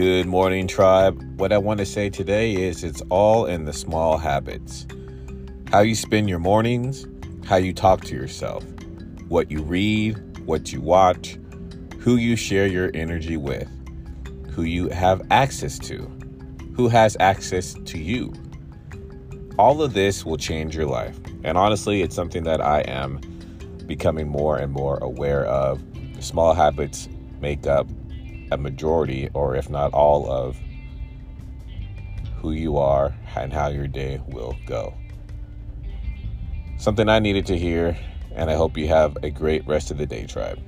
Good morning, tribe. What I want to say today is it's all in the small habits. How you spend your mornings, how you talk to yourself, what you read, what you watch, who you share your energy with, who you have access to, who has access to you. All of this will change your life. And honestly, it's something that I am becoming more and more aware of. Small habits make up a majority, or if not all, of who you are and how your day will go. Something I needed to hear, and I hope you have a great rest of the day, tribe.